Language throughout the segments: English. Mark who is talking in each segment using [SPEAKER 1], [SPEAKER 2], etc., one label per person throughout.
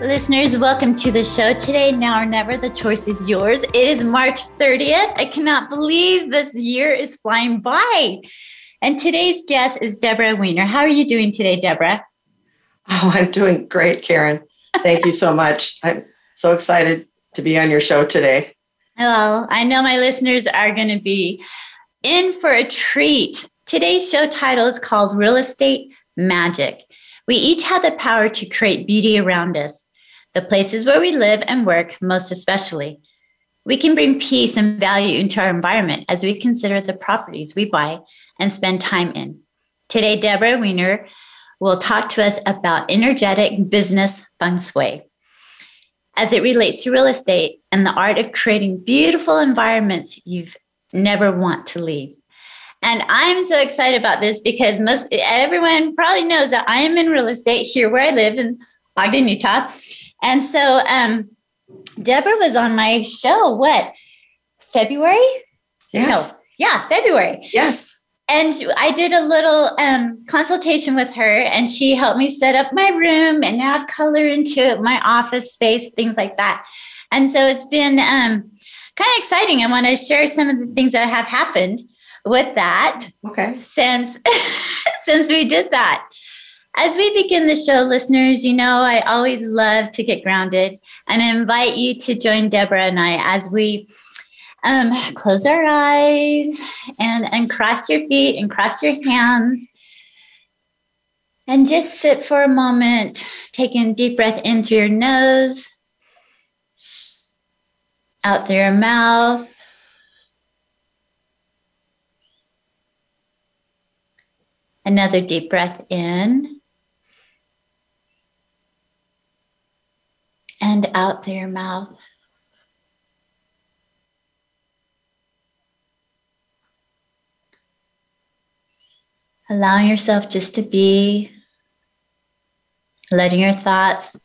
[SPEAKER 1] Listeners, welcome to the show today. Now or never, the choice is yours. It is March 30th. I cannot believe this year is flying by. And today's guest is Deborah Weiner. How are you doing today, Deborah?
[SPEAKER 2] Oh, I'm doing great, Karen. Thank you so much. I'm so excited to be on your show today.
[SPEAKER 1] Well, I know my listeners are going to be in for a treat. Today's show title is called Real Estate Magic. We each have the power to create beauty around us the places where we live and work, most especially. We can bring peace and value into our environment as we consider the properties we buy and spend time in. Today, Deborah Weiner will talk to us about energetic business feng shui as it relates to real estate and the art of creating beautiful environments you've never want to leave. And I'm so excited about this because most everyone probably knows that I am in real estate here where I live in Ogden, Utah. And so um, Deborah was on my show, what, February?
[SPEAKER 2] Yes.
[SPEAKER 1] No, yeah, February.
[SPEAKER 2] Yes.
[SPEAKER 1] And I did a little um, consultation with her, and she helped me set up my room and add color into my office space, things like that. And so it's been um, kind of exciting. I want to share some of the things that have happened with that.
[SPEAKER 2] Okay.
[SPEAKER 1] Since since we did that. As we begin the show, listeners, you know, I always love to get grounded and I invite you to join Deborah and I as we um, close our eyes and, and cross your feet and cross your hands. And just sit for a moment, taking a deep breath in through your nose, out through your mouth. Another deep breath in. And out through your mouth. Allow yourself just to be, letting your thoughts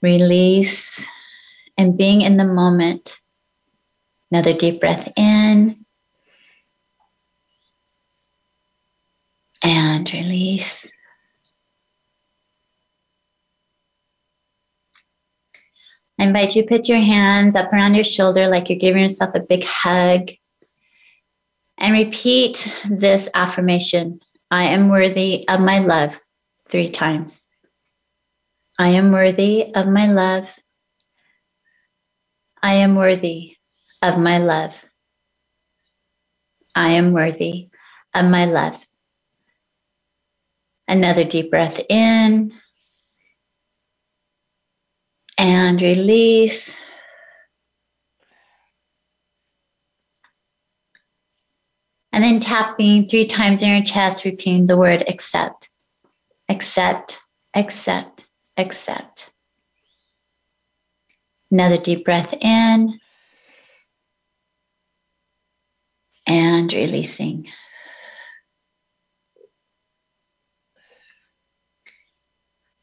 [SPEAKER 1] release and being in the moment. Another deep breath in and release. I invite you to put your hands up around your shoulder like you're giving yourself a big hug. And repeat this affirmation I am worthy of my love three times. I am worthy of my love. I am worthy of my love. I am worthy of my love. Another deep breath in and release. And then tapping three times in your chest, repeating the word accept, accept, accept, accept. Another deep breath in and releasing.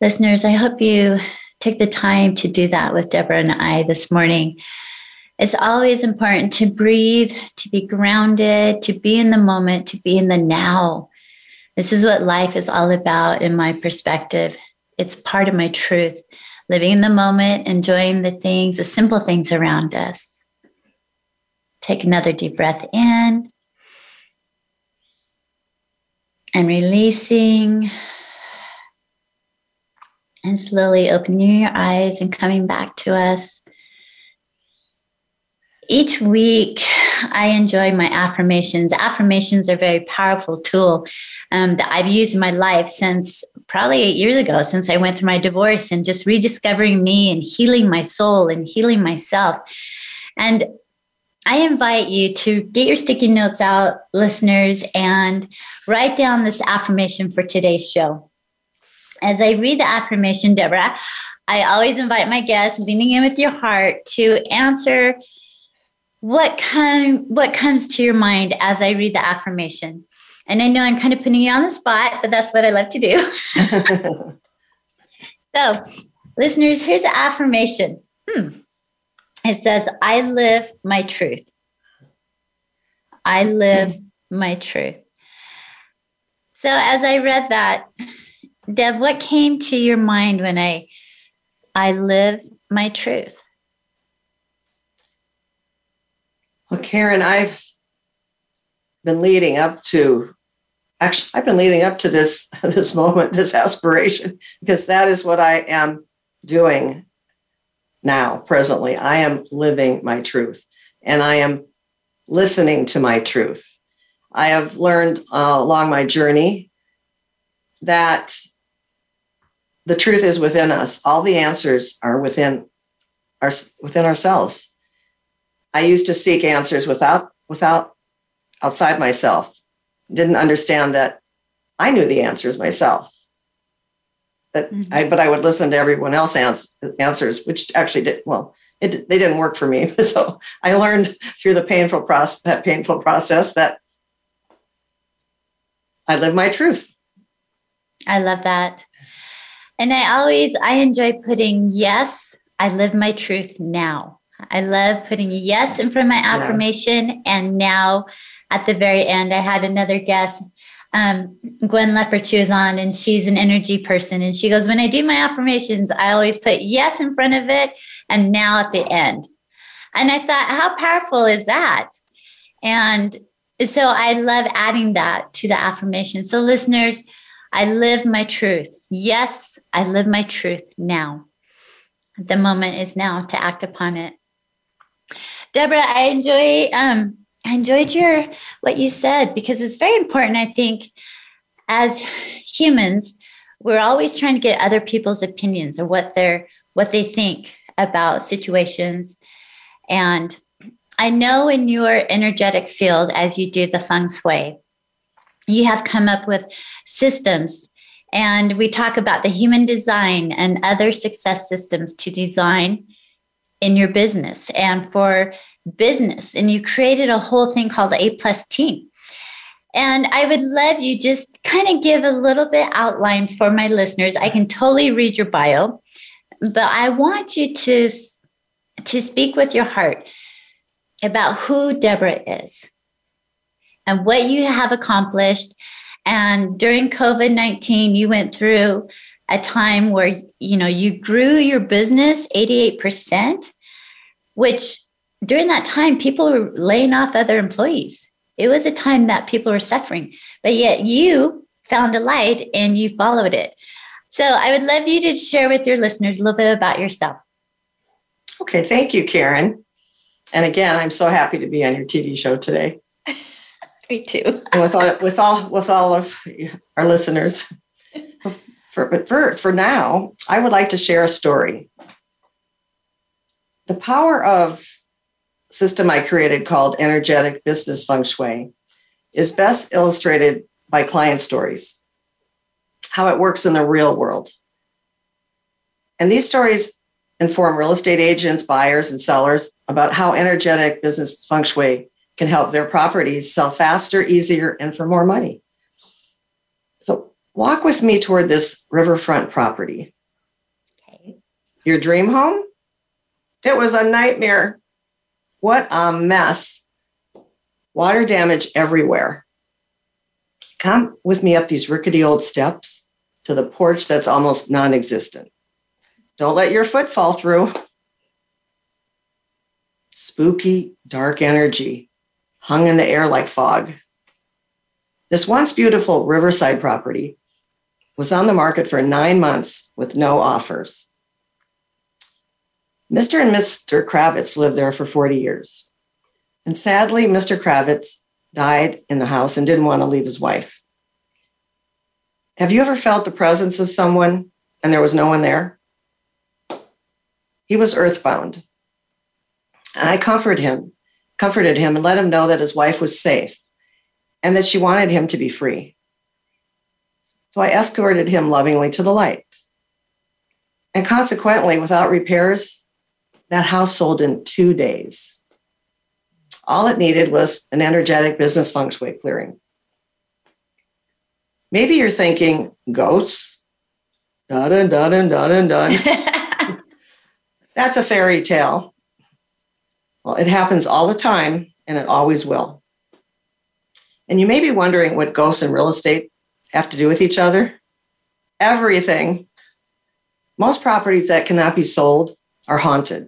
[SPEAKER 1] Listeners, I hope you take the time to do that with Deborah and I this morning. It's always important to breathe, to be grounded, to be in the moment, to be in the now. This is what life is all about, in my perspective. It's part of my truth, living in the moment, enjoying the things, the simple things around us. Take another deep breath in and releasing and slowly opening your eyes and coming back to us. Each week, I enjoy my affirmations. Affirmations are a very powerful tool um, that I've used in my life since probably eight years ago, since I went through my divorce and just rediscovering me and healing my soul and healing myself. And I invite you to get your sticky notes out, listeners, and write down this affirmation for today's show as I read the affirmation, Deborah, I always invite my guests, leaning in with your heart, to answer what come what comes to your mind as I read the affirmation? And I know I'm kind of putting you on the spot, but that's what I love to do. so, listeners, here's an affirmation. Hmm. It says, I live my truth. I live my truth. So, as I read that, Deb, what came to your mind when I I live my truth?
[SPEAKER 2] Well, Karen, I've been leading up to actually I've been leading up to this this moment, this aspiration, because that is what I am doing now, presently. I am living my truth and I am listening to my truth. I have learned uh, along my journey that the truth is within us. All the answers are within our, within ourselves. I used to seek answers without without outside myself. Didn't understand that I knew the answers myself. That mm-hmm. I, but I would listen to everyone else ans- answers, which actually did well. It, they didn't work for me. So I learned through the painful process, that painful process, that I live my truth.
[SPEAKER 1] I love that. And I always I enjoy putting yes, I live my truth now. I love putting yes in front of my affirmation yeah. and now at the very end I had another guest um, Gwen Leopard was on and she's an energy person and she goes when I do my affirmations I always put yes in front of it and now at the end. And I thought how powerful is that? And so I love adding that to the affirmation. So listeners, I live my truth. Yes, I live my truth now. The moment is now to act upon it. Deborah, I enjoy um, I enjoyed your what you said because it's very important. I think as humans, we're always trying to get other people's opinions or what they're what they think about situations. And I know in your energetic field, as you do the feng shui, you have come up with systems. And we talk about the human design and other success systems to design in your business and for business. And you created a whole thing called A plus team. And I would love you just kind of give a little bit outline for my listeners. I can totally read your bio, but I want you to, to speak with your heart about who Deborah is and what you have accomplished. And during COVID 19, you went through a time where you know you grew your business 88%, which during that time people were laying off other employees. It was a time that people were suffering, but yet you found a light and you followed it. So I would love you to share with your listeners a little bit about yourself.
[SPEAKER 2] Okay, thank you, Karen. And again, I'm so happy to be on your TV show today.
[SPEAKER 1] Me too.
[SPEAKER 2] and with all with all with all of our listeners. For, but first, for now, I would like to share a story. The power of system I created called energetic business feng shui is best illustrated by client stories, how it works in the real world. And these stories inform real estate agents, buyers, and sellers about how energetic business feng shui can help their properties sell faster, easier, and for more money. So, walk with me toward this riverfront property. Okay. Your dream home? It was a nightmare. What a mess. Water damage everywhere. Come with me up these rickety old steps to the porch that's almost non existent. Don't let your foot fall through. Spooky, dark energy hung in the air like fog. This once beautiful riverside property was on the market for nine months with no offers. Mr. and Mr. Kravitz lived there for 40 years. And sadly, Mr. Kravitz died in the house and didn't want to leave his wife. Have you ever felt the presence of someone and there was no one there? He was earthbound. And I comforted him, comforted him and let him know that his wife was safe and that she wanted him to be free. So I escorted him lovingly to the light. And consequently, without repairs, that house sold in two days. All it needed was an energetic business feng shui clearing. Maybe you're thinking goats, dun dun dun dun dun dun. That's a fairy tale. Well, it happens all the time and it always will. And you may be wondering what ghosts and real estate have to do with each other. Everything. Most properties that cannot be sold are haunted.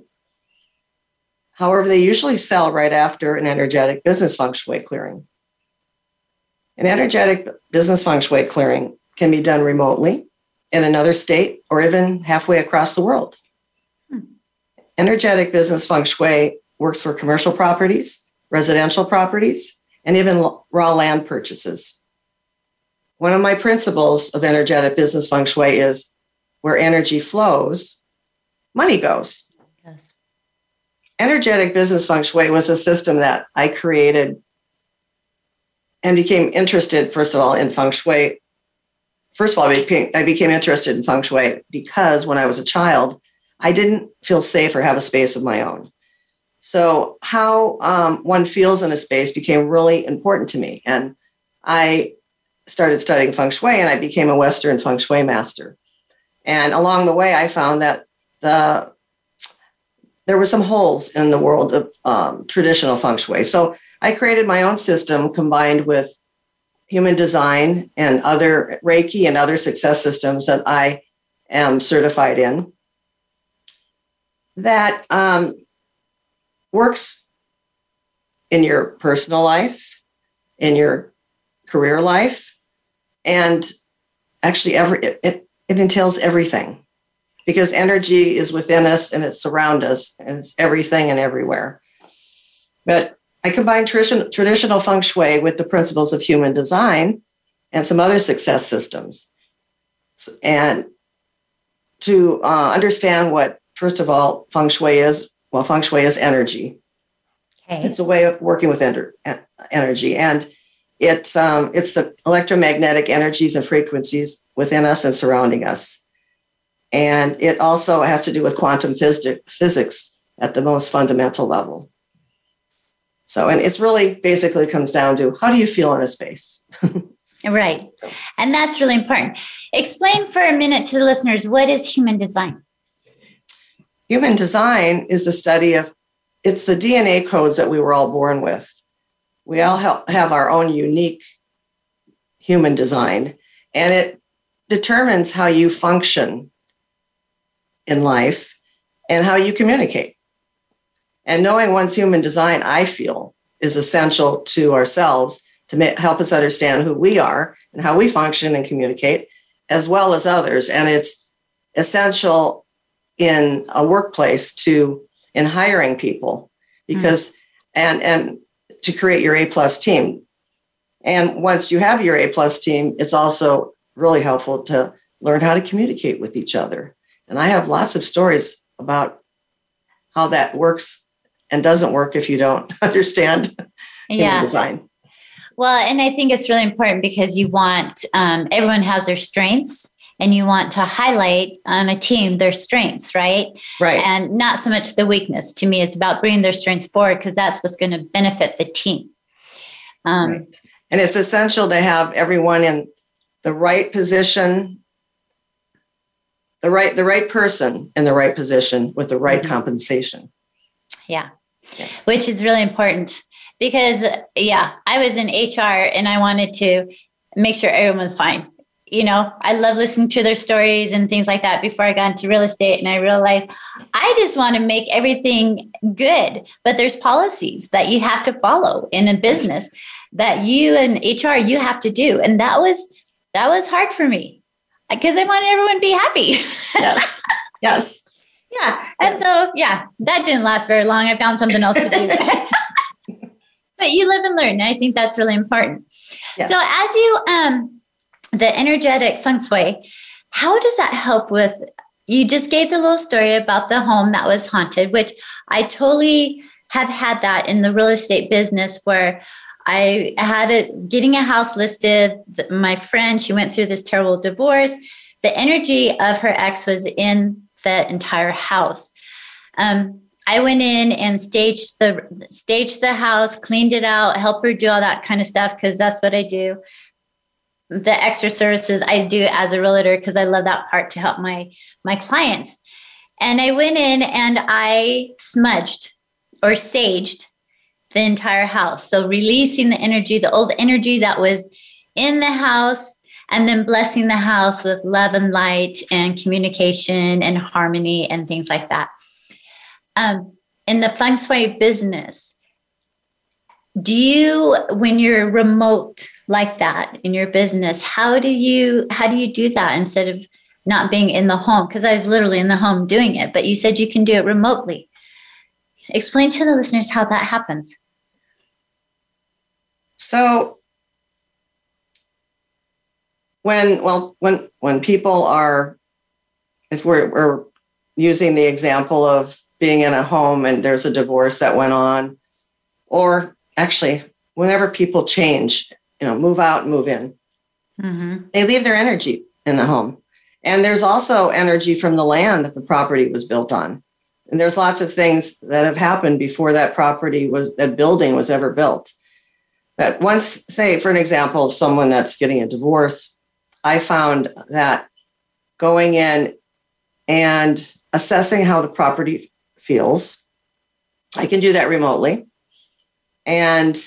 [SPEAKER 2] However, they usually sell right after an energetic business feng shui clearing. An energetic business feng shui clearing can be done remotely in another state or even halfway across the world. Hmm. Energetic business feng shui works for commercial properties, residential properties, and even raw land purchases. One of my principles of energetic business feng shui is where energy flows, money goes. Yes. Energetic business feng shui was a system that I created and became interested, first of all, in feng shui. First of all, I became, I became interested in feng shui because when I was a child, I didn't feel safe or have a space of my own. So, how um, one feels in a space became really important to me. And I started studying feng shui and I became a Western feng shui master. And along the way, I found that the there were some holes in the world of um, traditional feng shui. So I created my own system combined with human design and other Reiki and other success systems that I am certified in that um, works in your personal life, in your career life, and actually every it, it, it entails everything because energy is within us and it's around us and it's everything and everywhere. But I combine tradition, traditional feng shui with the principles of human design and some other success systems. And to uh, understand what, first of all, feng shui is, well, feng shui is energy. Okay. It's a way of working with energy. And it's, um, it's the electromagnetic energies and frequencies within us and surrounding us. And it also has to do with quantum phys- physics at the most fundamental level. So, and it's really basically comes down to how do you feel in a space?
[SPEAKER 1] right. And that's really important. Explain for a minute to the listeners what is human design?
[SPEAKER 2] Human design is the study of it's the DNA codes that we were all born with. We all have our own unique human design, and it determines how you function in life and how you communicate. And knowing one's human design, I feel, is essential to ourselves to help us understand who we are and how we function and communicate, as well as others. And it's essential in a workplace to in hiring people because mm-hmm. and and to create your A plus team. And once you have your A plus team, it's also really helpful to learn how to communicate with each other. And I have lots of stories about how that works and doesn't work if you don't understand yeah. design.
[SPEAKER 1] Well, and I think it's really important because you want um, everyone has their strengths and you want to highlight on a team their strengths, right?
[SPEAKER 2] Right.
[SPEAKER 1] And not so much the weakness. To me, it's about bringing their strengths forward because that's what's going to benefit the team.
[SPEAKER 2] Um, right. And it's essential to have everyone in the right position, the right the right person in the right position with the right mm-hmm. compensation.
[SPEAKER 1] Yeah yeah, which is really important because, yeah, I was in HR and I wanted to make sure everyone was fine. You know, I love listening to their stories and things like that before I got into real estate. And I realized I just want to make everything good, but there's policies that you have to follow in a business that you and HR you have to do. And that was that was hard for me because I wanted everyone to be happy.
[SPEAKER 2] yes. Yes.
[SPEAKER 1] Yeah. And so, yeah, that didn't last very long. I found something else to do. but you live and learn. I think that's really important. Yes. So, as you, um, the energetic feng shui, how does that help with? You just gave the little story about the home that was haunted, which I totally have had that in the real estate business where I had it getting a house listed. My friend, she went through this terrible divorce. The energy of her ex was in the entire house. Um, I went in and staged the staged the house, cleaned it out, helped her do all that kind of stuff because that's what I do. The extra services I do as a realtor because I love that part to help my my clients. And I went in and I smudged or saged the entire house. So releasing the energy, the old energy that was in the house, and then blessing the house with love and light and communication and harmony and things like that. Um, in the feng shui business, do you, when you're remote like that in your business, how do you how do you do that instead of not being in the home? Because I was literally in the home doing it, but you said you can do it remotely. Explain to the listeners how that happens.
[SPEAKER 2] So when well when when people are if we're, we're using the example of being in a home and there's a divorce that went on or actually whenever people change you know move out move in mm-hmm. they leave their energy in the home and there's also energy from the land that the property was built on and there's lots of things that have happened before that property was that building was ever built but once say for an example of someone that's getting a divorce I found that going in and assessing how the property feels, I can do that remotely. And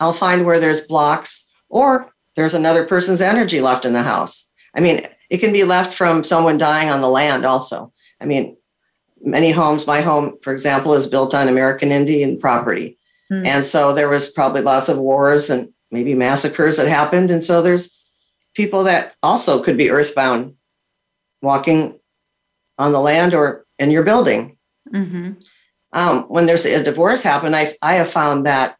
[SPEAKER 2] I'll find where there's blocks or there's another person's energy left in the house. I mean, it can be left from someone dying on the land also. I mean, many homes, my home, for example, is built on American Indian property. Hmm. And so there was probably lots of wars and maybe massacres that happened. And so there's people that also could be earthbound walking on the land or in your building. Mm-hmm. Um, when there's a divorce happen, I, I have found that,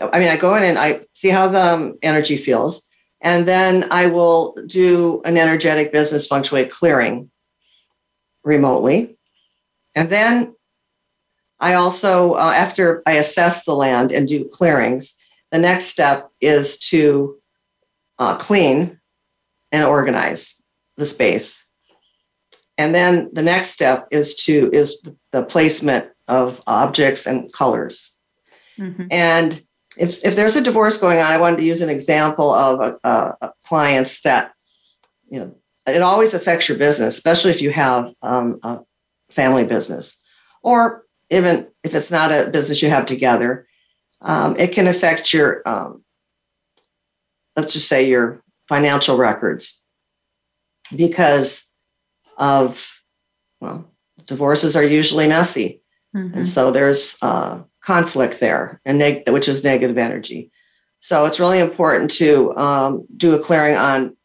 [SPEAKER 2] I mean, I go in and I see how the um, energy feels, and then I will do an energetic business feng shui clearing remotely. And then I also, uh, after I assess the land and do clearings, the next step is to uh, clean and organize the space. And then the next step is to is the placement of objects and colors. Mm-hmm. And if, if there's a divorce going on, I wanted to use an example of a, a, a clients that, you know, it always affects your business, especially if you have um, a family business, or even if it's not a business you have together, um, it can affect your um, let's just say your financial records because of well divorces are usually messy mm-hmm. and so there's uh, conflict there and neg- which is negative energy so it's really important to um, do a clearing on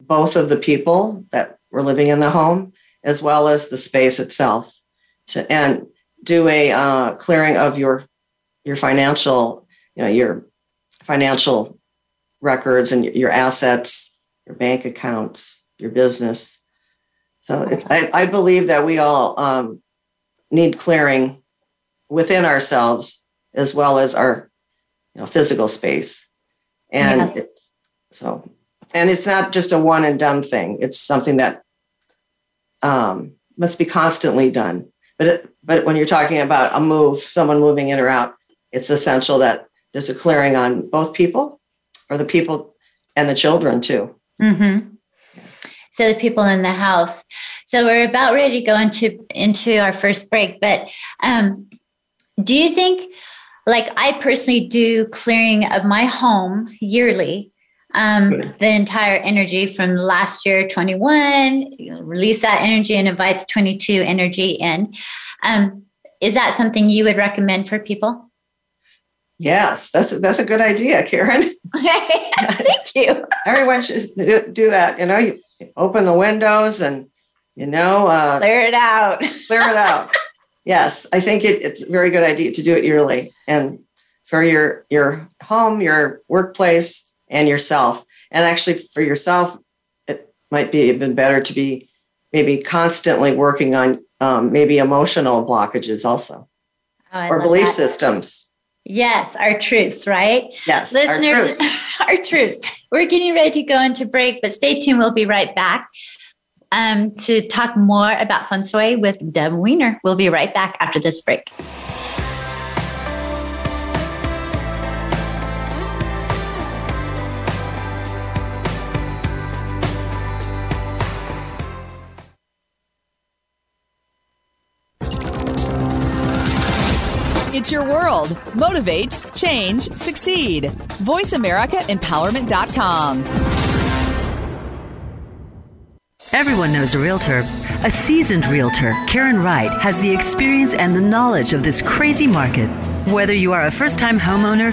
[SPEAKER 2] both of the people that were living in the home as well as the space itself to, and do a uh, clearing of your your financial you know your financial records and your assets, your bank accounts, your business. So it, I, I, believe that we all um, need clearing within ourselves as well as our you know, physical space. And yes. it, so, and it's not just a one and done thing. It's something that um, must be constantly done. But it, but when you're talking about a move, someone moving in or out, it's essential that there's a clearing on both people or the people and the children too. Mm-hmm.
[SPEAKER 1] So the people in the house. So we're about ready to go into into our first break, but um, do you think, like I personally do, clearing of my home yearly? Um, the entire energy from last year 21 release that energy and invite the 22 energy in um, is that something you would recommend for people
[SPEAKER 2] Yes, that's that's a good idea, Karen.
[SPEAKER 1] Thank you.
[SPEAKER 2] Everyone should do that. You know, you open the windows and you know
[SPEAKER 1] uh, clear it out.
[SPEAKER 2] clear it out. Yes, I think it, it's a very good idea to do it yearly and for your your home, your workplace, and yourself. And actually, for yourself, it might be even better to be maybe constantly working on um, maybe emotional blockages also, oh, or belief that. systems
[SPEAKER 1] Yes, our truths, right?
[SPEAKER 2] Yes.
[SPEAKER 1] Listeners, our truths. our truths. We're getting ready to go into break, but stay tuned. We'll be right back. um, to talk more about feng shui with Deb Weiner. We'll be right back after this break.
[SPEAKER 3] World. Motivate, change, succeed. VoiceAmericaEmpowerment.com.
[SPEAKER 4] Everyone knows a realtor. A seasoned realtor, Karen Wright, has the experience and the knowledge of this crazy market. Whether you are a first time homeowner,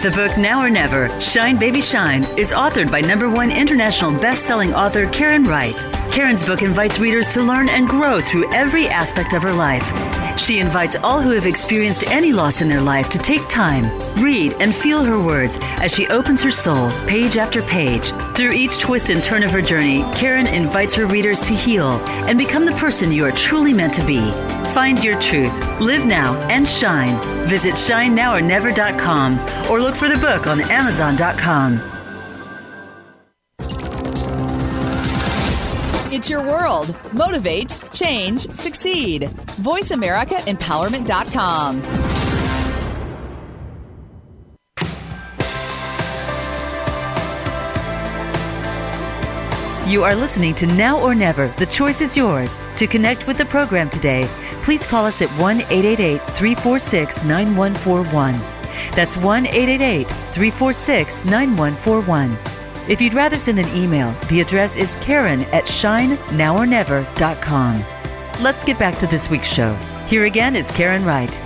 [SPEAKER 4] The book Now or Never, Shine Baby Shine, is authored by number one international best-selling author Karen Wright. Karen's book invites readers to learn and grow through every aspect of her life. She invites all who have experienced any loss in their life to take time, read, and feel her words as she opens her soul page after page. Through each twist and turn of her journey, Karen invites her readers to heal and become the person you are truly meant to be. Find your truth, live now, and shine. Visit shinenowornever.com or look for the book on amazon.com.
[SPEAKER 3] It's your world. Motivate, change, succeed. VoiceAmericaEmpowerment.com.
[SPEAKER 4] You are listening to Now or Never. The choice is yours. To connect with the program today, please call us at 1 888 346 9141. That's 1 888 346 9141. If you'd rather send an email, the address is karen at shinenowornever.com. Let's get back to this week's show. Here again is Karen Wright.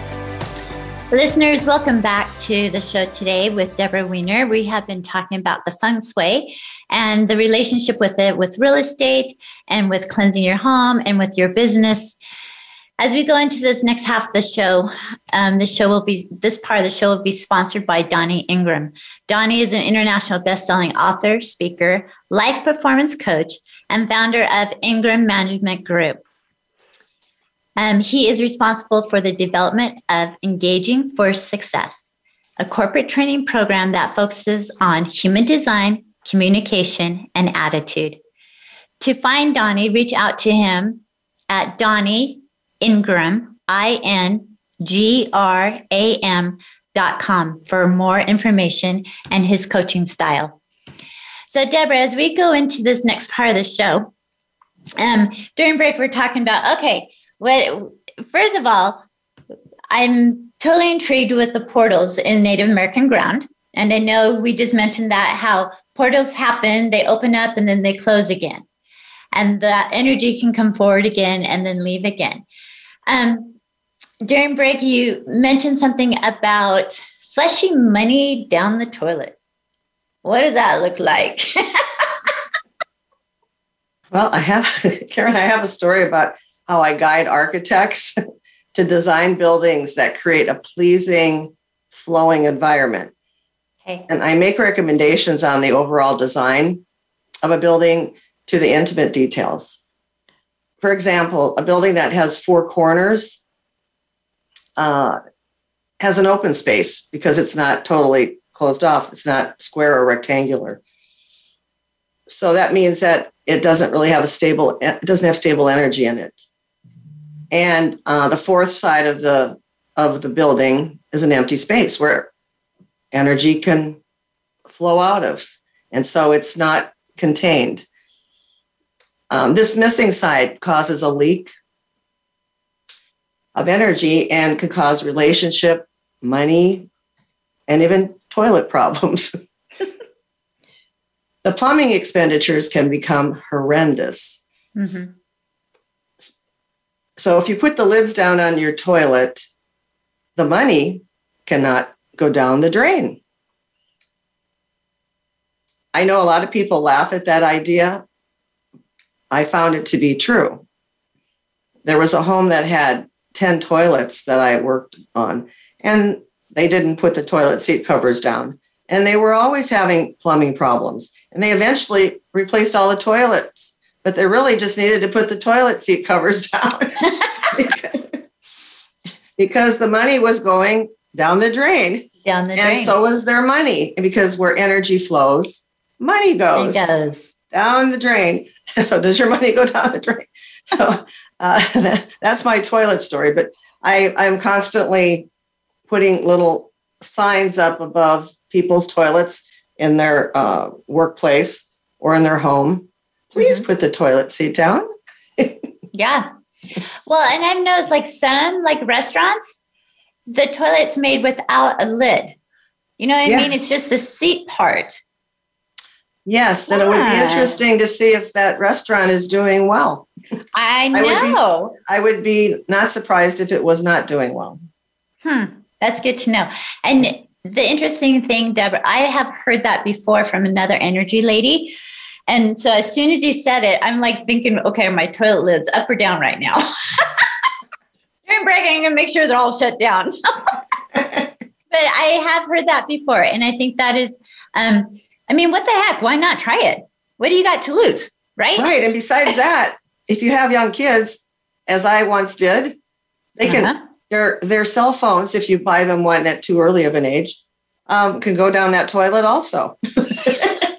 [SPEAKER 1] Listeners, welcome back to the show today with Deborah Weiner. We have been talking about the feng shui and the relationship with it with real estate and with cleansing your home and with your business. As we go into this next half of the show, um, the show will be this part of the show will be sponsored by Donnie Ingram. Donnie is an international best-selling author, speaker, life performance coach, and founder of Ingram Management Group. Um, he is responsible for the development of Engaging for Success, a corporate training program that focuses on human design, communication, and attitude. To find Donnie, reach out to him at Donnie Ingram, I N G R A M dot com for more information and his coaching style. So, Deborah, as we go into this next part of the show, um, during break, we're talking about okay, what first of all, I'm totally intrigued with the portals in Native American ground. And I know we just mentioned that how portals happen, they open up and then they close again. And that energy can come forward again and then leave again. Um, during break, you mentioned something about flushing money down the toilet. What does that look like?
[SPEAKER 2] well, I have, Karen, I have a story about how I guide architects to design buildings that create a pleasing, flowing environment. Okay. And I make recommendations on the overall design of a building to the intimate details. For example, a building that has four corners uh, has an open space because it's not totally closed off, it's not square or rectangular. So that means that it doesn't really have a stable, it doesn't have stable energy in it and uh, the fourth side of the of the building is an empty space where energy can flow out of and so it's not contained um, this missing side causes a leak of energy and could cause relationship, money, and even toilet problems. the plumbing expenditures can become horrendous.
[SPEAKER 1] Mm-hmm.
[SPEAKER 2] So if you put the lids down on your toilet, the money cannot go down the drain. I know a lot of people laugh at that idea. I found it to be true. There was a home that had 10 toilets that I worked on, and they didn't put the toilet seat covers down. And they were always having plumbing problems. And they eventually replaced all the toilets, but they really just needed to put the toilet seat covers down because the money was going down the drain.
[SPEAKER 1] Down the
[SPEAKER 2] and
[SPEAKER 1] drain.
[SPEAKER 2] And so was their money because where energy flows, money goes
[SPEAKER 1] it
[SPEAKER 2] down the drain. So does your money go down the drain? So uh, that's my toilet story. But I, I'm constantly putting little signs up above people's toilets in their uh, workplace or in their home. Please put the toilet seat down.
[SPEAKER 1] Yeah. Well, and I've noticed like some like restaurants, the toilet's made without a lid. You know what
[SPEAKER 2] Yeah.
[SPEAKER 1] I mean? It's just the seat part.
[SPEAKER 2] Yes, then it would be interesting to see if that restaurant is doing well.
[SPEAKER 1] I
[SPEAKER 2] I would be-
[SPEAKER 1] know.
[SPEAKER 2] I would be not surprised if it was not doing well.
[SPEAKER 1] Hmm. That's good to know. And the interesting thing, Deborah, I have heard that before from another energy lady. And so as soon as you said it, I'm like thinking, okay, are my toilet lids up or down right now? During break, I'm gonna make sure they're all shut down. but I have heard that before, and I think that is, um, I mean, what the heck? Why not try it? What do you got to lose, right?
[SPEAKER 2] Right. And besides that, if you have young kids, as I once did, they can
[SPEAKER 1] Uh-huh.
[SPEAKER 2] their their cell phones, if you buy them one at too early of an age, um, can go down that toilet also.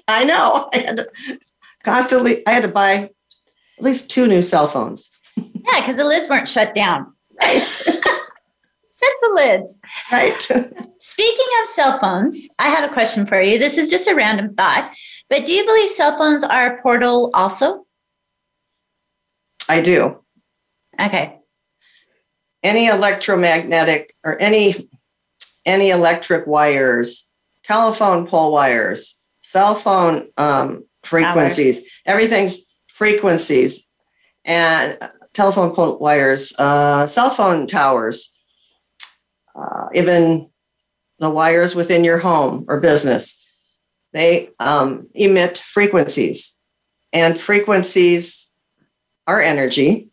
[SPEAKER 2] I know. I had to constantly I had to buy at least two new cell phones.
[SPEAKER 1] Yeah, because the lids weren't shut down. Right. Shut the lids.
[SPEAKER 2] Right.
[SPEAKER 1] Speaking of cell phones, I have a question for you. This is just a random thought, but do you believe cell phones are a portal also?
[SPEAKER 2] I do.
[SPEAKER 1] Okay.
[SPEAKER 2] Any electromagnetic or any any electric wires, telephone pole wires, cell phone um, frequencies, everything's frequencies, and telephone pole wires, uh, cell phone towers, uh, even the wires within your home or business, they um, emit frequencies, and frequencies are energy.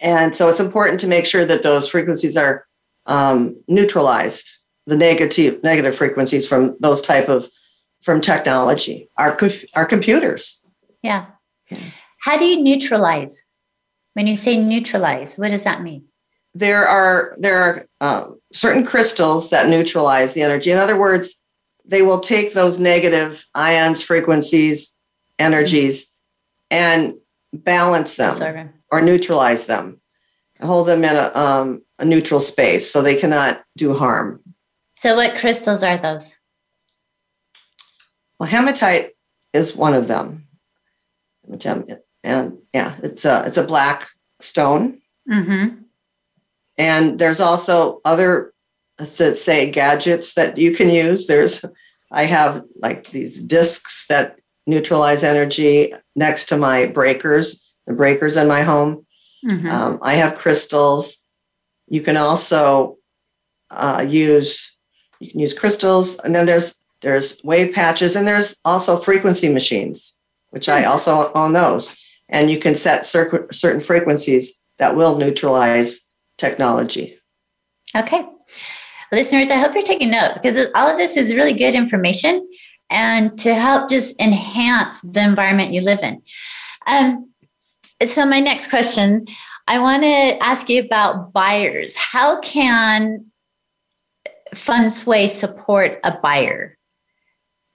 [SPEAKER 2] And so it's important to make sure that those frequencies are um, neutralized, the negative negative frequencies from those type of from technology, our our computers.
[SPEAKER 1] Yeah. How do you neutralize? When you say neutralize, what does that mean?
[SPEAKER 2] There are there are um, certain crystals that neutralize the energy. In other words, they will take those negative ions, frequencies, energies, and balance them
[SPEAKER 1] Sorry.
[SPEAKER 2] or neutralize them, hold them in a, um, a neutral space so they cannot do harm.
[SPEAKER 1] So, what crystals are those?
[SPEAKER 2] Well, hematite is one of them. And yeah, it's a it's a black stone,
[SPEAKER 1] Mm-hmm.
[SPEAKER 2] and there's also other let's say gadgets that you can use. There's I have like these discs that neutralize energy next to my breakers, the breakers in my home.
[SPEAKER 1] Mm-hmm.
[SPEAKER 2] Um, I have crystals. You can also uh, use you can use crystals, and then there's there's wave patches, and there's also frequency machines, which I also own those. And you can set cer- certain frequencies that will neutralize technology.
[SPEAKER 1] Okay. Listeners, I hope you're taking note because all of this is really good information and to help just enhance the environment you live in. Um, so, my next question I want to ask you about buyers. How can Shui support a buyer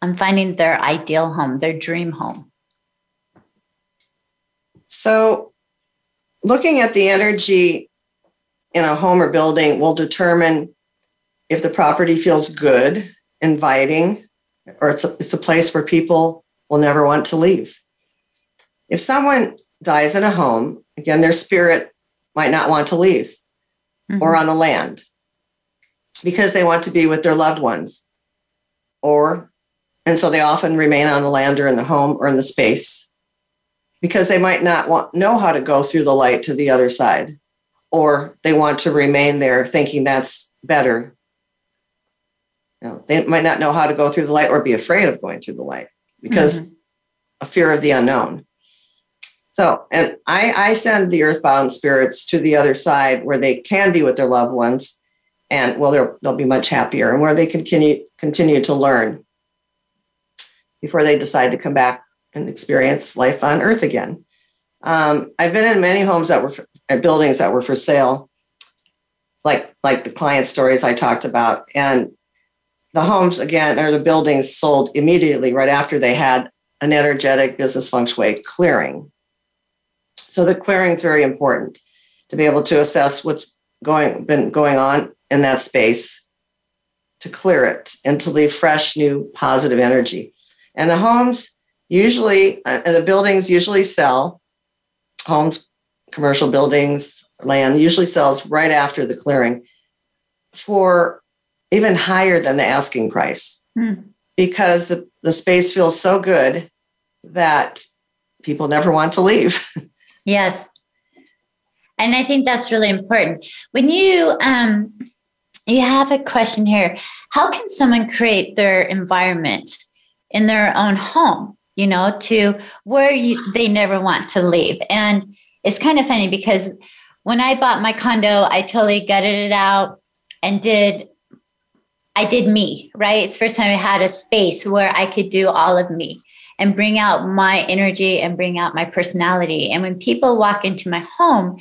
[SPEAKER 1] on finding their ideal home, their dream home?
[SPEAKER 2] So, looking at the energy in a home or building will determine if the property feels good, inviting, or it's a, it's a place where people will never want to leave. If someone dies in a home, again, their spirit might not want to leave. mm-hmm. or on the land because they want to be with their loved ones. Or, and so they often remain on the land or in the home or in the space because they might not want know how to go through the light to the other side or they want to remain there thinking that's better. You know, they might not know how to go through the light or be afraid of going through the light because mm-hmm. a fear of the unknown. So and I, I send the earthbound spirits to the other side where they can be with their loved ones and well they'll, they'll be much happier and where they can continue continue to learn before they decide to come back and experience life on earth again um, I've been in many homes that were for, buildings that were for sale, like like the client stories I talked about, and the homes again or the buildings sold immediately right after they had an energetic business feng shui clearing. So the clearing is very important to be able to assess what's going been going on in that space, to clear it and to leave fresh, new, positive energy. And the homes usually uh, and the buildings usually sell homes, commercial buildings, land usually sells right after the clearing for even higher than the asking price hmm. because the, the space feels so good that people never want to leave.
[SPEAKER 1] yes. And I think that's really important. When you um you have a question here, how can someone create their environment in their own home? you know, to where you, they never want to leave. And it's kind of funny because when I bought my condo, I totally gutted it out and did I did me, right? It's first time I had a space where I could do all of me and bring out my energy and bring out my personality. And when people walk into my home,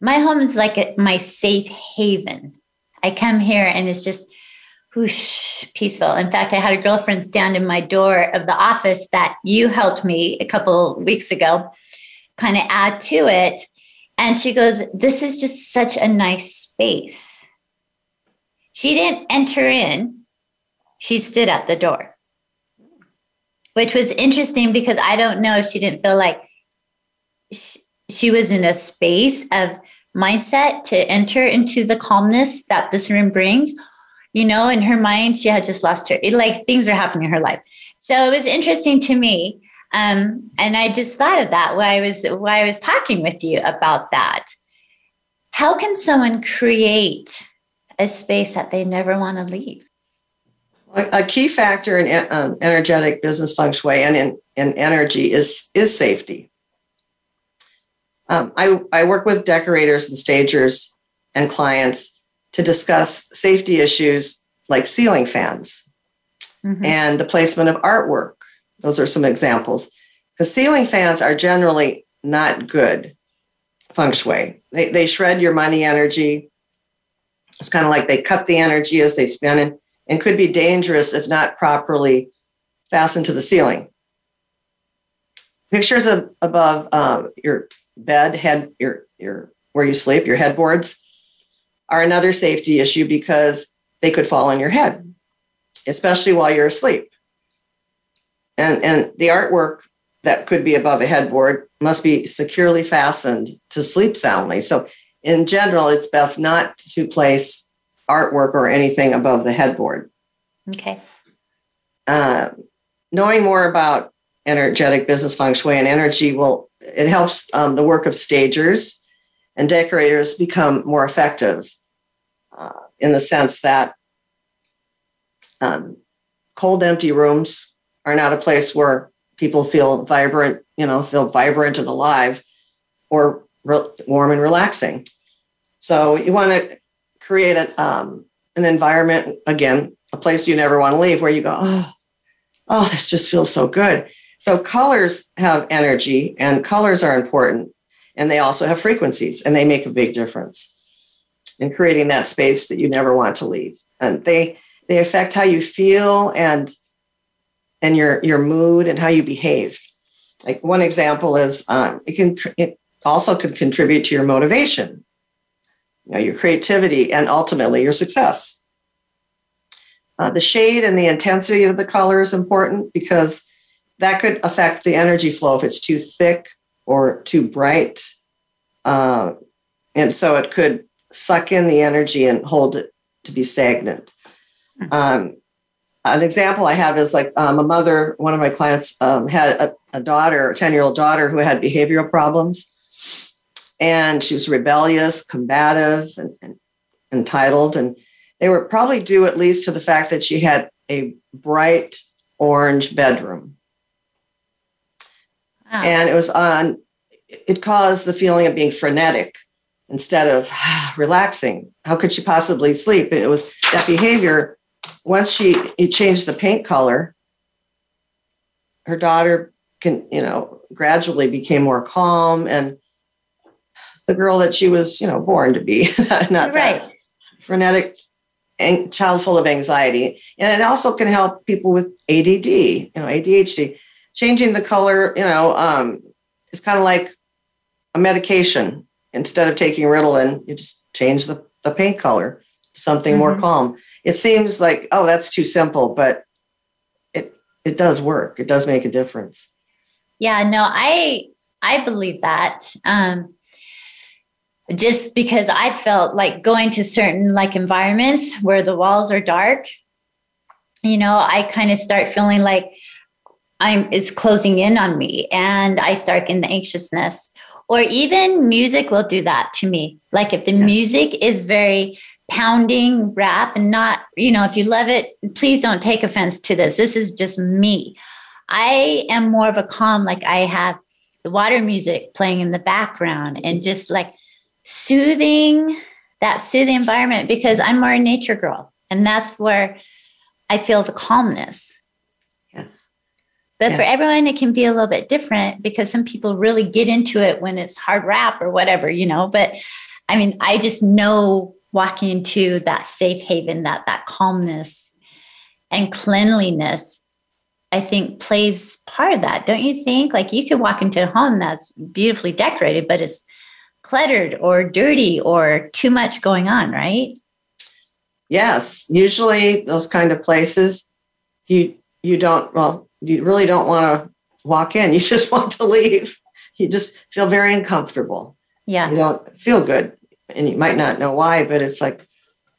[SPEAKER 1] my home is like a, my safe haven. I come here and it's just whoosh, peaceful. In fact, I had a girlfriend stand in my door of the office that you helped me a couple weeks ago kind of add to it. And she goes, This is just such a nice space. She didn't enter in, she stood at the door, which was interesting because I don't know if she didn't feel like she, she was in a space of mindset to enter into the calmness that this room brings you know, in her mind, she had just lost her, it, like things were happening in her life. So it was interesting to me. Um, and I just thought of that while I was while I was talking with you about that. How can someone create a space that they never want to leave?
[SPEAKER 2] A key factor in um, energetic business feng shui and in, in energy is is safety. Um, I, I work with decorators and stagers and clients to discuss safety issues like ceiling fans mm-hmm. and the placement of artwork. Those are some examples. Because ceiling fans are generally not good feng shui. They, they shred your money energy. It's kind of like they cut the energy as they spin and, and could be dangerous if not properly fastened to the ceiling. Pictures of above uh, your bed, head, your your where you sleep, your headboards are another safety issue because they could fall on your head, especially while you're asleep. And, and the artwork that could be above a headboard must be securely fastened to sleep soundly. So, in general, it's best not to place artwork or anything above the headboard.
[SPEAKER 1] Okay.
[SPEAKER 2] Uh, knowing more about energetic business feng shui and energy will it helps um, the work of stagers and decorators become more effective uh, in the sense that um, cold, empty rooms are not a place where people feel vibrant, you know, feel vibrant and alive or re- warm and relaxing. So you want to create an, um, an environment, again, a place you never want to leave where you go, oh, oh, this just feels so good. So colors have energy and colors are important and they also have frequencies and they make a big difference in creating that space that you never want to leave. And they they affect how you feel and and your your mood and how you behave. Like one example is um, it can it also could contribute to your motivation. You know your creativity and ultimately your success. Uh, the shade and the intensity of the color is important because that could affect the energy flow if it's too thick or too bright. Uh, and so it could suck in the energy and hold it to be stagnant. Um, an example I have is like um, a mother, one of my clients um, had a, a daughter, a 10 year old daughter who had behavioral problems. And she was rebellious, combative, and, and entitled. And they were probably due at least to the fact that she had a bright orange bedroom. And it was on, it caused the feeling of being frenetic instead of relaxing. How could she possibly sleep? It was that behavior. Once she you changed the paint color, her daughter can, you know, gradually became more calm and the girl that she was, you know, born to be, not that
[SPEAKER 1] right.
[SPEAKER 2] frenetic and child full of anxiety. And it also can help people with ADD, you know, ADHD. Changing the color, you know, um, is kind of like a medication. Instead of taking Ritalin, you just change the, the paint color to something more
[SPEAKER 1] Mhm.
[SPEAKER 2] calm. It seems like, oh, that's too simple, but it it does work. It does make a difference.
[SPEAKER 1] Yeah, no, I I believe that. Um just because I felt like going to certain like environments where the walls are dark, you know, I kind of start feeling like I'm it's closing in on me and I start in the anxiousness. Or even music will do that to me. Like if the
[SPEAKER 2] Yes.
[SPEAKER 1] music is very pounding rap and not, you know, if you love it, please don't take offense to this. This is just me. I am more of a calm, like I have the water music playing in the background and just like soothing that soothing environment because I'm more a nature girl. And that's where I feel the calmness.
[SPEAKER 2] Yes.
[SPEAKER 1] But
[SPEAKER 2] Yeah.
[SPEAKER 1] for everyone, it can be a little bit different because some people really get into it when it's hard rap or whatever, you know. But I mean, I just know walking into that safe haven, that that calmness and cleanliness, I think plays part of that. Don't you think? Like you could walk into a home that's beautifully decorated, but it's cluttered or dirty or too much going on, right?
[SPEAKER 2] Yes, usually those kind of places, you you don't well, you really don't want to walk in. You just want to leave. You just feel very uncomfortable.
[SPEAKER 1] Yeah.
[SPEAKER 2] You don't feel good, and you might not know why, but it's like,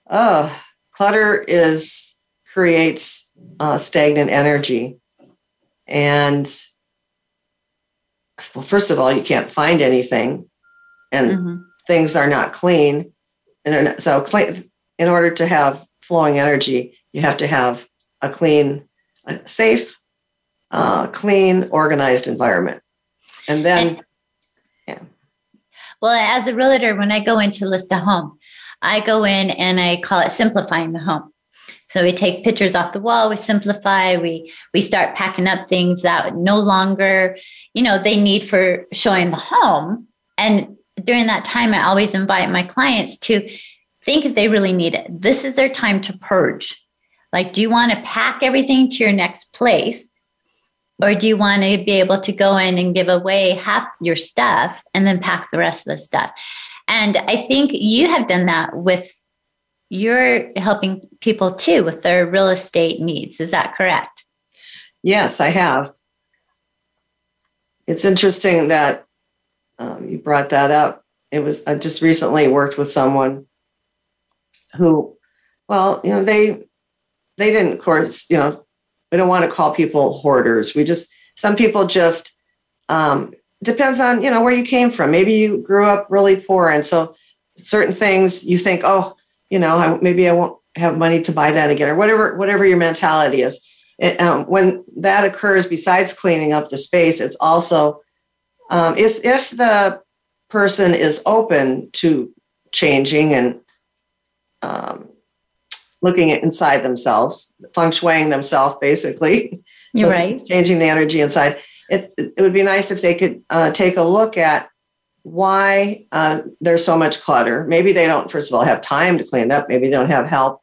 [SPEAKER 2] oh, clutter is creates uh, stagnant energy, and well, first of all, you can't find anything, and
[SPEAKER 1] Mhm.
[SPEAKER 2] things are not clean and they're not so clean in order to have flowing energy you have to have a clean a safe uh, clean organized environment and then yeah.
[SPEAKER 1] Well, as a realtor, when I go in to list a home, I go in and I call it simplifying the home. So we take pictures off the wall, we simplify, we we start packing up things that no longer, you know, they need for showing the home. And during that time, I always invite my clients to think if they really need it. This is their time to purge. Like, do you want to pack everything to your next place? Or do you want to be able to go in and give away half your stuff and then pack the rest of the stuff? And I think you have done that with you're helping people too with their real estate needs. Is that correct?
[SPEAKER 2] yes i have it's interesting that um, you brought that up it was i just recently worked with someone who well you know they they didn't of course you know we don't want to call people hoarders. We just some people just um, depends on you know where you came from. Maybe you grew up really poor and so certain things you think oh you know I, maybe i won't have money to buy that again or whatever whatever your mentality is. Um, when that occurs besides cleaning up the space it's also um, if if the person is open to changing and um, looking at inside themselves feng shuiing themselves basically
[SPEAKER 1] You're right.
[SPEAKER 2] Changing the energy inside. It, it would be nice if they could uh, take a look at why uh, there's so much clutter. Maybe they don't, first of all, have time to clean it up. Maybe they don't have help.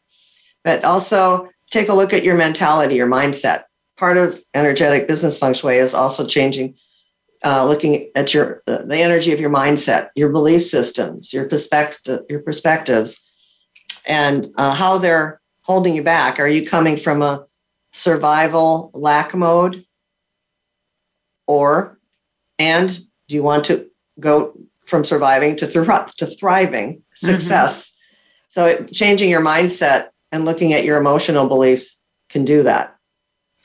[SPEAKER 2] But also take a look at your mentality, your mindset. Part of energetic business feng shui is also changing, uh, looking at your uh, the energy of your mindset, your belief systems, your perspective, your perspectives, and uh, how they're holding you back. Are you coming from a survival lack mode or and do you want to go from surviving to, thri- to thriving success. So it, changing your mindset and looking at your emotional beliefs can do that.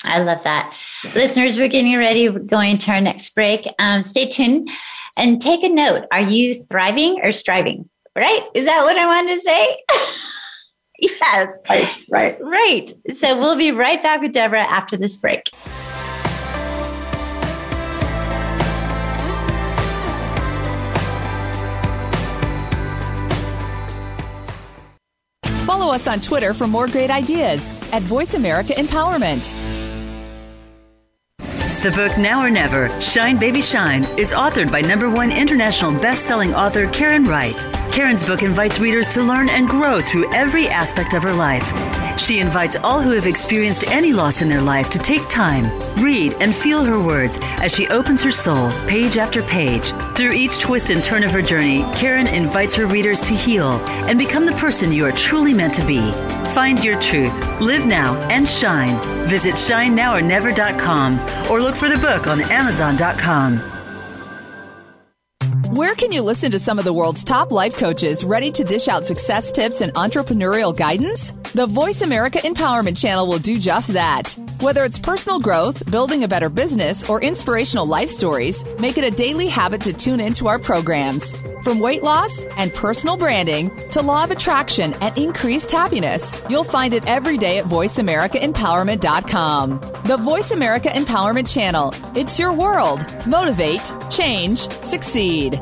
[SPEAKER 1] I love that. Listeners, we're getting ready, we're going to our next break. Um, stay tuned and take a note. Are you thriving or striving? Right? Is that what I wanted to say? yes.
[SPEAKER 2] Right, right.
[SPEAKER 1] Right. So we'll be right back with Deborah after this break.
[SPEAKER 3] Follow us on Twitter for more great ideas at Voice America Empowerment.
[SPEAKER 4] The book Now or Never Shine Baby Shine is authored by number one international best-selling author Karen Wright. Karen's book invites readers to learn and grow through every aspect of her life. She invites all who have experienced any loss in their life to take time, read, and feel her words as she opens her soul page after page. Through each twist and turn of her journey, Karen invites her readers to heal and become the person you are truly meant to be. Find your truth, live now, and shine. Visit shinenowornever.com or look for the book on amazon.com.
[SPEAKER 3] Where can you listen to some of the world's top life coaches ready to dish out success tips and entrepreneurial guidance? The Voice America Empowerment Channel will do just that. Whether it's personal growth, building a better business, or inspirational life stories, make it a daily habit to tune into our programs. From weight loss and personal branding to law of attraction and increased happiness, you'll find it every day at voiceamericaempowerment.com. The Voice America Empowerment Channel. It's your world. Motivate, change, succeed.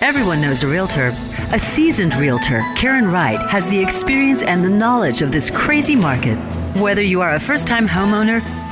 [SPEAKER 4] Everyone knows a realtor. A seasoned realtor, Karen Wright, has the experience and the knowledge of this crazy market. Whether you are a first time homeowner,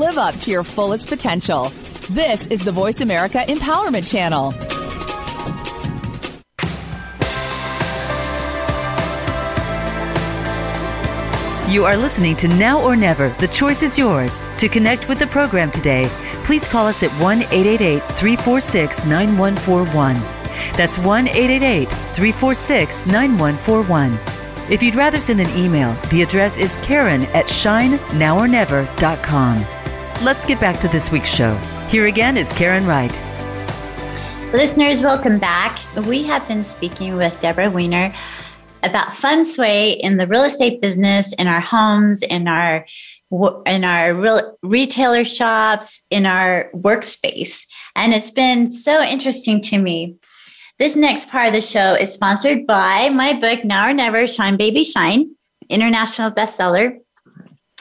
[SPEAKER 3] Live up to your fullest potential. This is the Voice America Empowerment Channel.
[SPEAKER 4] You are listening to Now or Never. The choice is yours. To connect with the program today, please call us at 1 888 346 9141. That's 1 888 346 9141. If you'd rather send an email, the address is karen at shinenowornever.com. Let's get back to this week's show. Here again is Karen Wright.
[SPEAKER 1] Listeners, welcome back. We have been speaking with Deborah Weiner about feng shui in the real estate business, in our homes, in our in our real retailer shops, in our workspace. And it's been so interesting to me. This next part of the show is sponsored by my book, Now or Never Shine Baby Shine, international bestseller.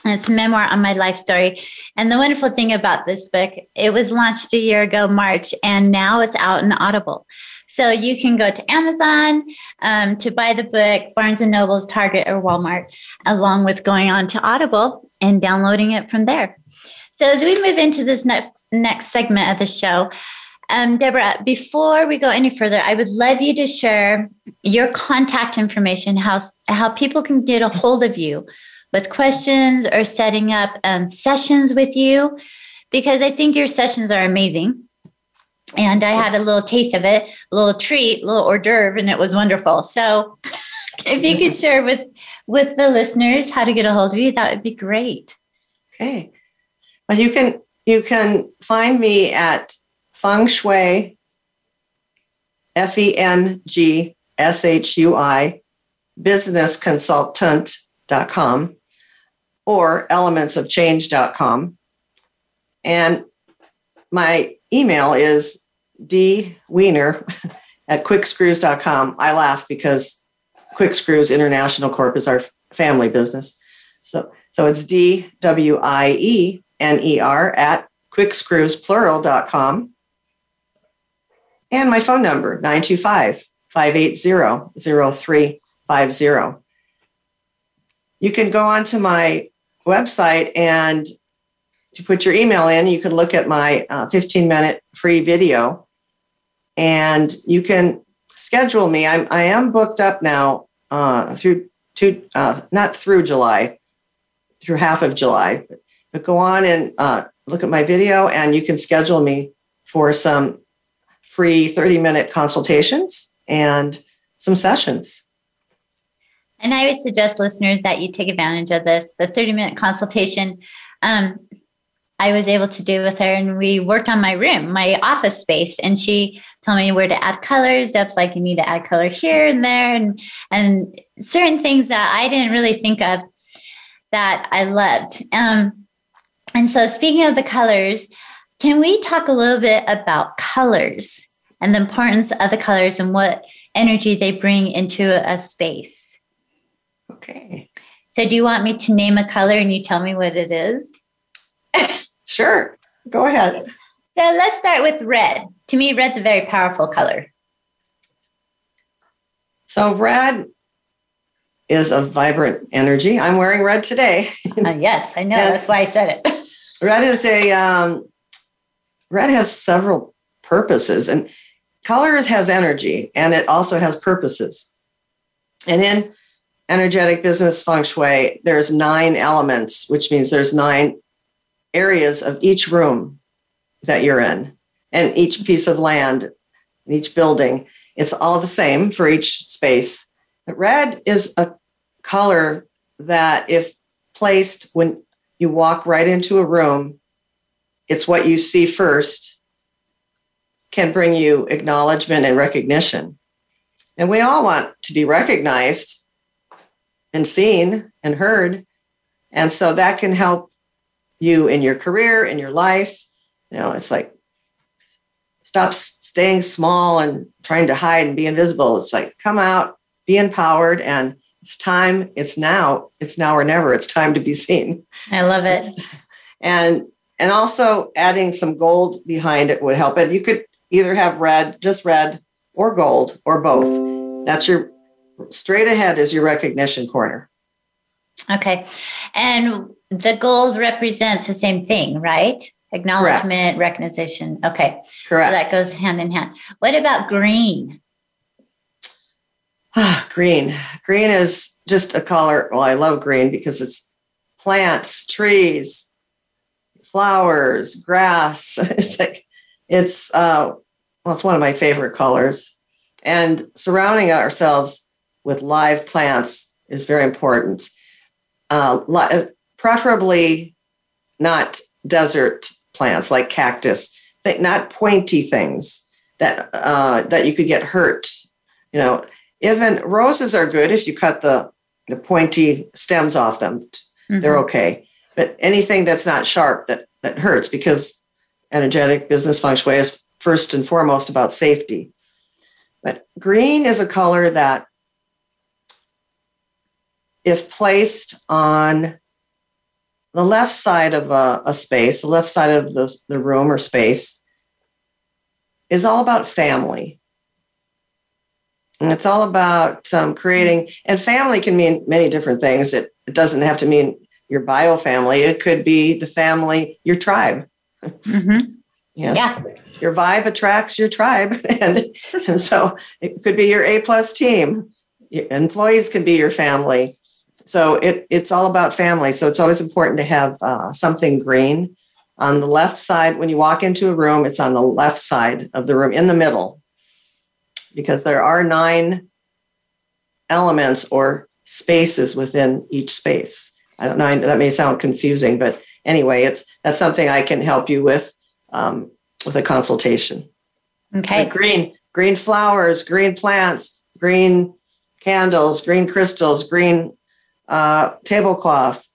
[SPEAKER 1] It's a memoir on my life story. And the wonderful thing about this book, it was launched a year ago, March, and now it's out in Audible. So you can go to Amazon um, to buy the book, Barnes and Nobles, Target, or Walmart, along with going on to Audible and downloading it from there. So as we move into this next next segment of the show, um, Deborah, before we go any further, I would love you to share your contact information, how how people can get a hold of you with questions or setting up um, sessions with you, because I think your sessions are amazing and I had a little taste of it, a little treat, a little hors d'oeuvre, and it was wonderful. So, if you could share with with the listeners how to get a hold of you, that would be great.
[SPEAKER 2] Okay. Well, you can you can find me at Feng Shui, F E N G S H U I, businessconsultant.com or elementsofchange.com. And my email is dweiner at quickscrews.com. I laugh because Quick Screws International Corp is our family business. So, so it's D W I E N E R at quickscrewsplural.com. And my phone number, 925 580 0350. You can go onto my website and you put your email in, you can look at my uh, 15 minute free video and you can schedule me. I'm I am booked up now uh, through to uh, not through July, through half of July. But, but go on and uh, look at my video, and you can schedule me for some free 30 minute consultations and some sessions.
[SPEAKER 1] And I would suggest listeners that you take advantage of this. The 30 minute consultation um, I was able to do with her, and we worked on my room, my office space. And she told me where to add colors. Deb's like, you need to add color here and there, and and certain things that I didn't really think of that I loved. Um, and so, speaking of the colors, can we talk a little bit about colors and the importance of the colors and what energy they bring into a space?
[SPEAKER 2] Okay.
[SPEAKER 1] So, do you want me to name a color and you tell me what it is?
[SPEAKER 2] sure. Go ahead.
[SPEAKER 1] So, let's start with red. To me, red's a very powerful color.
[SPEAKER 2] So, red is a vibrant energy. I'm wearing red today.
[SPEAKER 1] uh, yes, I know. That's why I said it.
[SPEAKER 2] red is a um, red has several purposes, and color has energy, and it also has purposes. And in energetic business feng shui, there's nine elements, which means there's nine areas of each room that you're in and each piece of land, and each building. It's all the same for each space. But red is a color that, if placed when you walk right into a room, it's what you see first, can bring you acknowledgement and recognition. And we all want to be recognized and seen and heard. And so that can help you in your career, in your life. You know, it's like stop staying small and trying to hide and be invisible. It's like come out, be empowered, and it's time. It's now. It's now or never. It's time to be seen.
[SPEAKER 1] I love it.
[SPEAKER 2] And and also adding some gold behind it would help it. You could either have red, just red, or gold, or both. That's your straight ahead is your recognition corner.
[SPEAKER 1] Okay. And the gold represents the same thing, right? Acknowledgement, Correct. recognition. Okay.
[SPEAKER 2] Correct.
[SPEAKER 1] So that goes hand in hand. What about green?
[SPEAKER 2] Ah, green. Green is just a color. Well, I love green because it's plants, trees, flowers, grass. it's like it's uh well, it's one of my favorite colors. And surrounding ourselves with live plants is very important. Uh, preferably not desert plants like cactus, not pointy things that uh, that you could get hurt. You know, even roses are good if you cut the the pointy stems off them. Mm-hmm. They're okay, but anything that's not sharp that that hurts because energetic business feng shui is first and foremost about safety. But green is a color that if placed on the left side of a, a space, the left side of the, the room or space, is all about family. And it's all about um, creating, and family can mean many different things. It, it doesn't have to mean your bio family, it could be the family, your tribe.
[SPEAKER 1] Mm-hmm.
[SPEAKER 2] Yeah. yeah. Your vibe attracts your tribe. And, and so it could be your A plus team. Your employees can be your family so it, it's all about family. So it's always important to have uh, something green on the left side. When you walk into a room, it's on the left side of the room in the middle because there are nine elements or spaces within each space. I don't know, that may sound confusing, but anyway, it's that's something I can help you with um, with a consultation.
[SPEAKER 1] Okay.
[SPEAKER 2] green, green flowers, green plants, green candles, green crystals, green uh, tablecloth,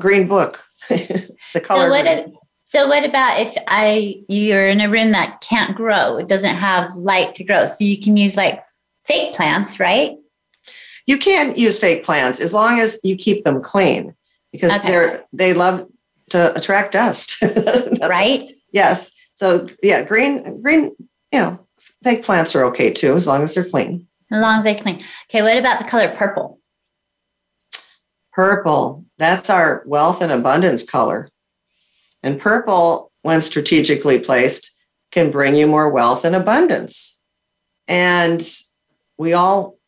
[SPEAKER 2] green book, the color.
[SPEAKER 1] So what, so what about if I you're in a room that can't grow? It doesn't have light to grow, so you can use like fake plants, right?
[SPEAKER 2] You can use fake plants as long as you keep them clean because okay. they're they love to attract dust.
[SPEAKER 1] right?
[SPEAKER 2] Yes. So yeah, green green, you know, fake plants are okay too as long as they're clean.
[SPEAKER 1] As long as they're clean. Okay, what about the color purple?
[SPEAKER 2] Purple, that's our wealth and abundance color. And purple, when strategically placed, can bring you more wealth and abundance. And we all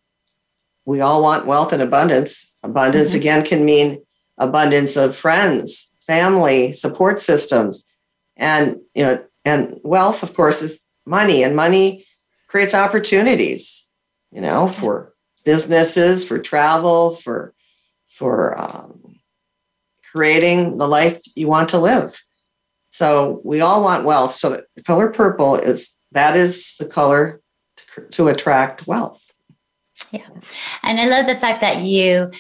[SPEAKER 2] we all want wealth and abundance. Abundance mm-hmm. again can mean abundance of friends, family, support systems. And you know, and wealth, of course, is money, and money creates opportunities, you know, for businesses, for travel, for for um, creating the life you want to live. So we all want wealth. So the color purple is that is the color to, to attract wealth.
[SPEAKER 1] Yeah, and I love the fact that you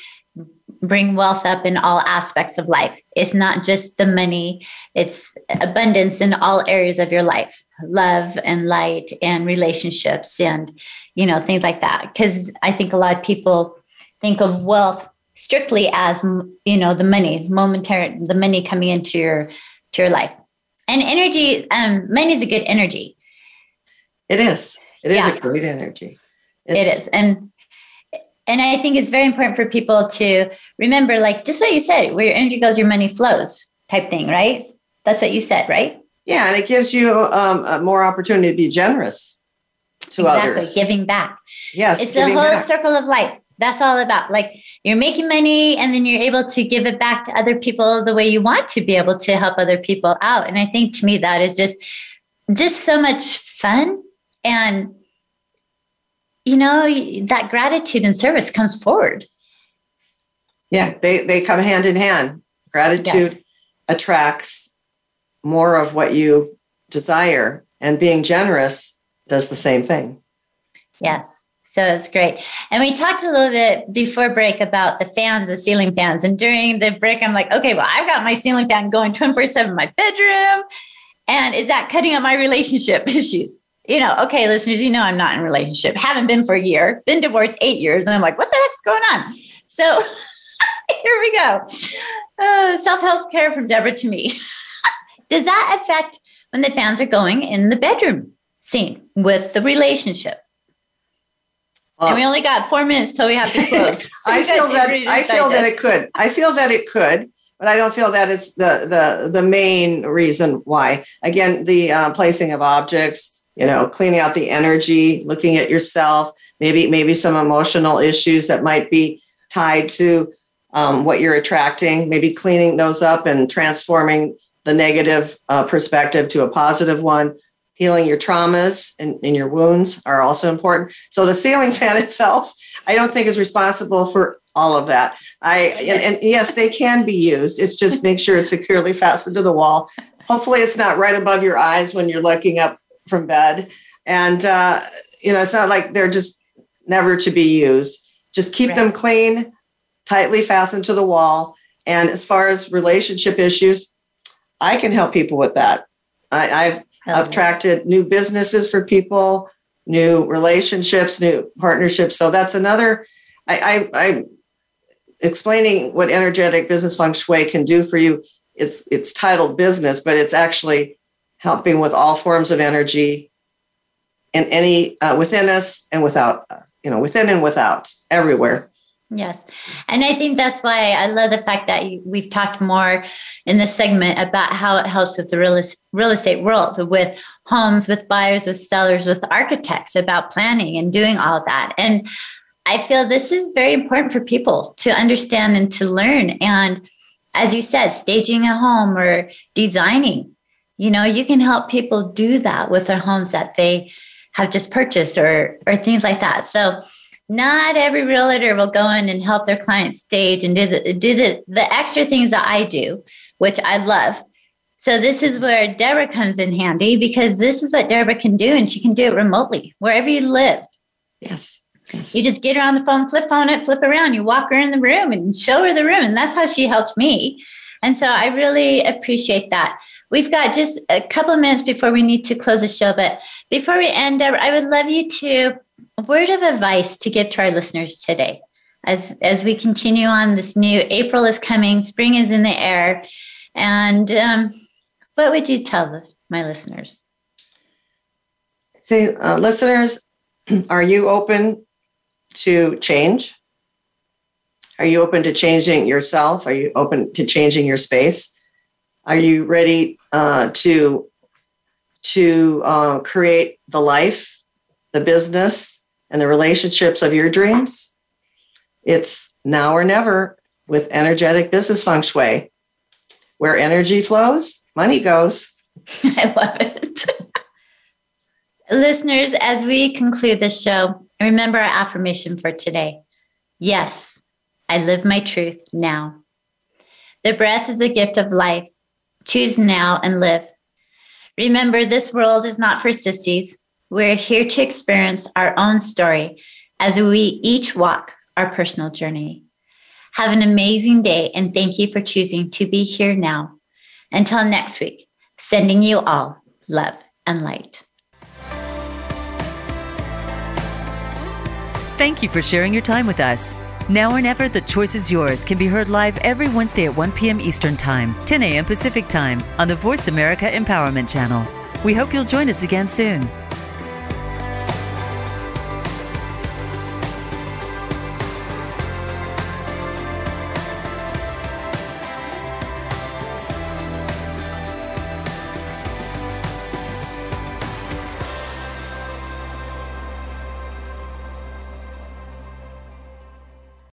[SPEAKER 1] bring wealth up in all aspects of life. It's not just the money, it's abundance in all areas of your life love and light and relationships and, you know, things like that. Because I think a lot of people think of wealth strictly as, you know, the money, momentary, the money coming into your, to your life. And energy, um, money is a good energy.
[SPEAKER 2] It is. It is yeah. a great energy.
[SPEAKER 1] It's, it is. And and I think it's very important for people to remember, like just what you said, where your energy goes, your money flows type thing, right? That's what you said, right?
[SPEAKER 2] Yeah, and it gives you um, a more opportunity to be generous to
[SPEAKER 1] exactly,
[SPEAKER 2] others.
[SPEAKER 1] Giving back.
[SPEAKER 2] Yes.
[SPEAKER 1] It's the whole back. circle of life. That's all about. Like you're making money and then you're able to give it back to other people the way you want to be able to help other people out. And I think to me that is just just so much fun and you know, that gratitude and service comes forward.
[SPEAKER 2] Yeah, they, they come hand in hand. Gratitude yes. attracts more of what you desire, and being generous does the same thing.
[SPEAKER 1] Yes. So it's great. And we talked a little bit before break about the fans, the ceiling fans. And during the break, I'm like, okay, well, I've got my ceiling fan going 24 7 in my bedroom. And is that cutting up my relationship issues? you know, okay, listeners, you know, I'm not in relationship, haven't been for a year, been divorced eight years. And I'm like, what the heck's going on? So here we go. Uh, Self help care from Deborah to me. Does that affect when the fans are going in the bedroom scene with the relationship? And we only got four minutes till we have to close.
[SPEAKER 2] So I feel that I feel that it could. I feel that it could, but I don't feel that it's the the the main reason why. Again, the uh, placing of objects, you know cleaning out the energy looking at yourself maybe maybe some emotional issues that might be tied to um, what you're attracting maybe cleaning those up and transforming the negative uh, perspective to a positive one healing your traumas and, and your wounds are also important so the ceiling fan itself i don't think is responsible for all of that i and, and yes they can be used it's just make sure it's securely fastened to the wall hopefully it's not right above your eyes when you're looking up from bed. And, uh, you know, it's not like they're just never to be used. Just keep right. them clean, tightly fastened to the wall. And as far as relationship issues, I can help people with that. I, have attracted new businesses for people, new relationships, new partnerships. So that's another. I, I, I explaining what energetic business feng shui can do for you. It's it's titled business, but it's actually helping with all forms of energy and any uh, within us and without, uh, you know, within and without, everywhere.
[SPEAKER 1] Yes. And I think that's why I love the fact that we've talked more in this segment about how it helps with the real, real estate world, with homes, with buyers, with sellers, with architects, about planning and doing all that. And I feel this is very important for people to understand and to learn. And as you said, staging a home or designing you know, you can help people do that with their homes that they have just purchased or or things like that. So not every realtor will go in and help their clients stage and do the do the the extra things that I do, which I love. So this is where Deborah comes in handy because this is what Deborah can do, and she can do it remotely wherever you live.
[SPEAKER 2] Yes. Yes.
[SPEAKER 1] You just get her on the phone, flip phone it, flip around. You walk her in the room and show her the room. And that's how she helped me. And so I really appreciate that. We've got just a couple of minutes before we need to close the show. But before we end, I would love you to a word of advice to give to our listeners today. As, as we continue on this new April is coming, spring is in the air. And um, what would you tell my listeners?
[SPEAKER 2] See, uh, listeners, are you open to change? Are you open to changing yourself? Are you open to changing your space? Are you ready uh, to to uh, create the life the business and the relationships of your dreams? It's now or never with energetic business feng shui. Where energy flows, money goes.
[SPEAKER 1] I love it. Listeners, as we conclude this show, remember our affirmation for today. Yes, I live my truth now. The breath is a gift of life. Choose now and live. Remember, this world is not for sissies. We're here to experience our own story as we each walk our personal journey. Have an amazing day and thank you for choosing to be here now. Until next week, sending you all love and light.
[SPEAKER 4] Thank you for sharing your time with us. Now or Never, The Choice is Yours can be heard live every Wednesday at 1 p.m. Eastern Time, 10 a.m. Pacific Time on the Voice America Empowerment Channel. We hope you'll join us again soon.